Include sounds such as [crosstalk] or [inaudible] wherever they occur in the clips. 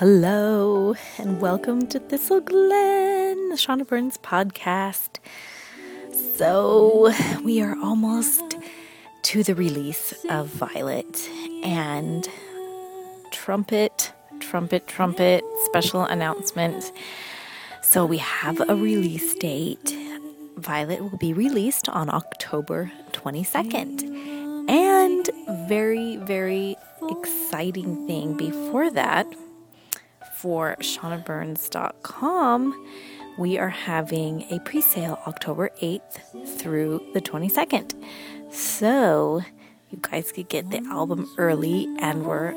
Hello, and welcome to Thistle Glen, Shauna Burns podcast. So, we are almost to the release of Violet and trumpet, trumpet, trumpet, special announcement. So, we have a release date. Violet will be released on October 22nd. And very, very exciting thing before that for shaunaburns.com, we are having a pre sale October 8th through the 22nd. So you guys could get the album early, and we're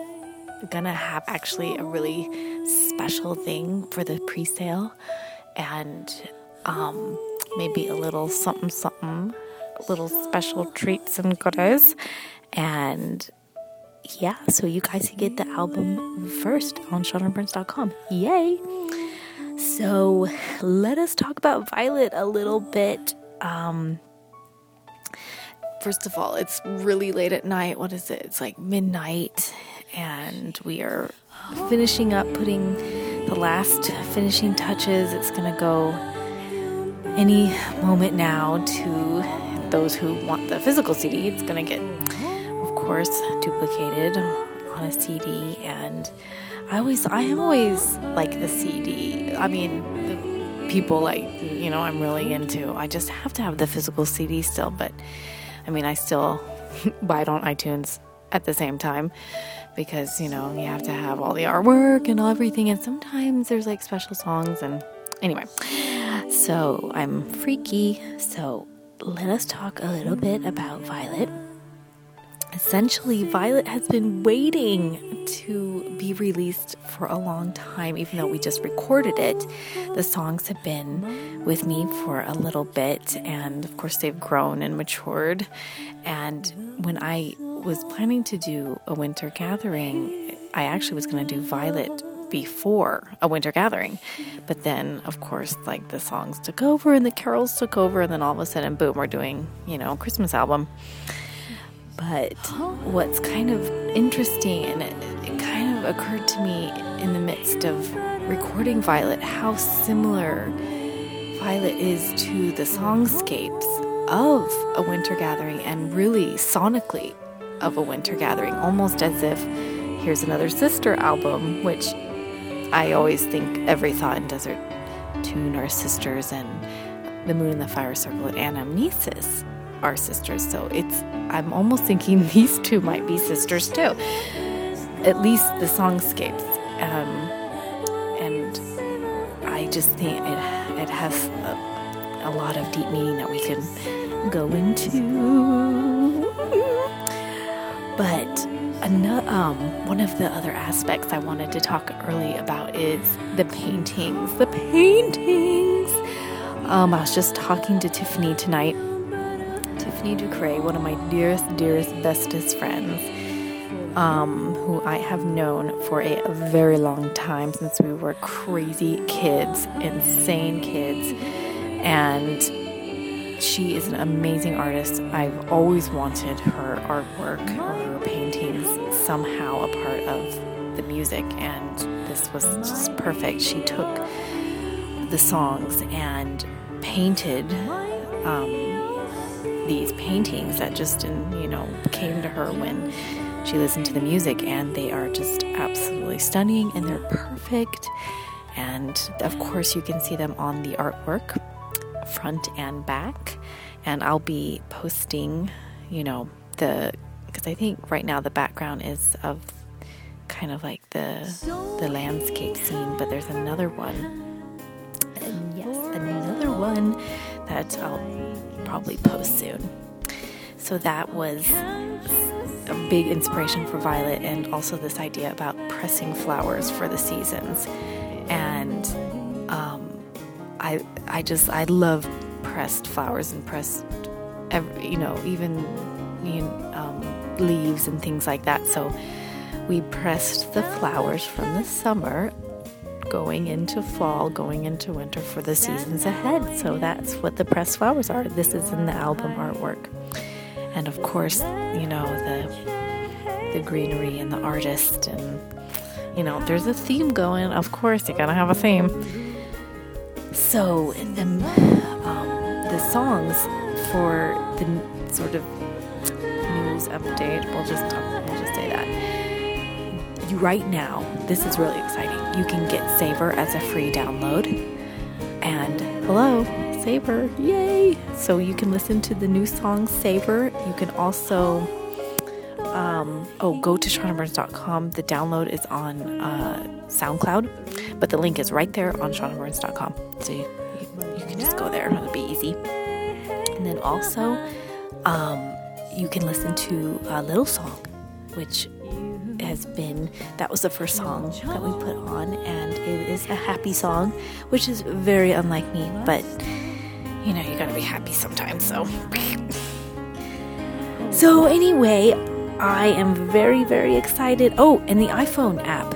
gonna have actually a really special thing for the pre sale and um, maybe a little something something, a little special treats and goodies. And yeah, so you guys can get the album first on shaunaburns.com. Yay! So let us talk about Violet a little bit. Um, first of all, it's really late at night. What is it? It's like midnight, and we are finishing up putting the last finishing touches. It's going to go any moment now to those who want the physical CD. It's going to get course, duplicated on a CD, and I always, I am always like the CD. I mean, people like, you know, I'm really into. I just have to have the physical CD still, but I mean, I still [laughs] buy it on iTunes at the same time because, you know, you have to have all the artwork and everything, and sometimes there's like special songs, and anyway, so I'm freaky. So let us talk a little bit about Violet essentially, Violet has been waiting to be released for a long time, even though we just recorded it. The songs have been with me for a little bit, and of course, they've grown and matured. And when I was planning to do a winter gathering, I actually was going to do Violet before a winter gathering. But then, of course, like the songs took over and the carols took over, and then all of a sudden, boom, we're doing, you know, a Christmas album. But what's kind of interesting, and it, it kind of occurred to me in the midst of recording Violet, how similar Violet is to the songscapes of a winter gathering and really sonically of a winter gathering, almost as if here's another sister album, which I always think every Thought and Desert tune are sisters, and The Moon and the Fire Circle and Anamnesis are sisters. So it's I'm almost thinking [laughs] these two might be sisters too. At least the songscapes. Um, and I just think it it has a, a lot of deep meaning that we can go into. But another, um, one of the other aspects I wanted to talk early about is the paintings. The paintings. Um, I was just talking to Tiffany tonight Tiffany Ducray, one of my dearest, dearest, bestest friends, um, who I have known for a, a very long time since we were crazy kids, insane kids. And she is an amazing artist. I've always wanted her artwork or her paintings somehow a part of the music, and this was just perfect. She took the songs and painted um, these paintings that just in, you know came to her when she listened to the music and they are just absolutely stunning and they're perfect. And of course you can see them on the artwork front and back. And I'll be posting you know the because I think right now the background is of kind of like the the landscape scene but there's another one. And yes another one that I'll probably post soon. So that was a big inspiration for Violet, and also this idea about pressing flowers for the seasons. And um, I, I just, I love pressed flowers and pressed, every, you know, even you know, um, leaves and things like that. So we pressed the flowers from the summer going into fall, going into winter for the seasons ahead. So that's what the pressed flowers are. This is in the album artwork. And of course, you know, the the greenery and the artist and you know, there's a theme going. Of course, you gotta have a theme. So in the um, the songs for the sort of news update. We'll just talk, we'll just say that. Right now, this is really exciting. You can get Savor as a free download. And hello, Savor, yay! So you can listen to the new song Savor. You can also um, oh, go to shaunaburns.com. The download is on uh, SoundCloud, but the link is right there on shaunaburns.com. So you, you, you, can just go there. It'll be easy. And then also, um, you can listen to a Little Song, which has been that was the first song that we put on, and it is a happy song, which is very unlike me, but you know, you gotta be happy sometimes, so. [laughs] so, anyway, I am very, very excited. Oh, and the iPhone app.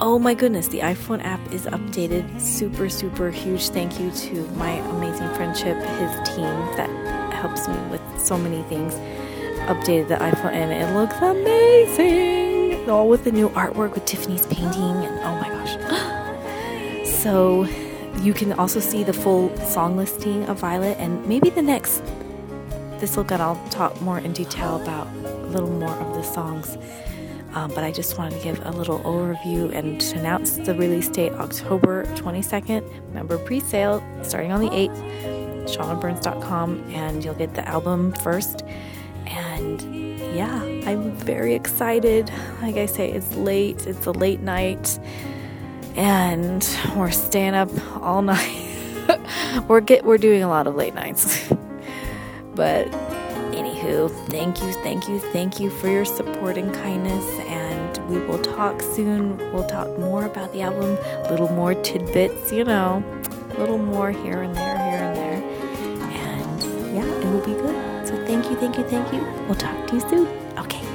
Oh my goodness, the iPhone app is updated. Super, super huge thank you to my amazing friendship, his team that helps me with so many things. Updated the iPhone and it looks amazing. All with the new artwork with Tiffany's painting and oh my gosh. [gasps] so you can also see the full song listing of Violet and maybe the next this look and I'll talk more in detail about a little more of the songs. Um, but I just wanted to give a little overview and announce the release date October 22nd. Remember pre sale starting on the 8th shaunaburns.com and you'll get the album first. And yeah, I'm very excited. Like I say, it's late, it's a late night, and we're staying up all [laughs] night. we're get we're doing a lot of late nights. [laughs] but anywho, thank you, thank you, thank you for your support and kindness and we will talk soon. We'll talk more about the album, a little more tidbits, you know, a little more here and there, here and there And yeah, it will be good. Thank you, thank you, thank you. We'll talk to you soon. Okay.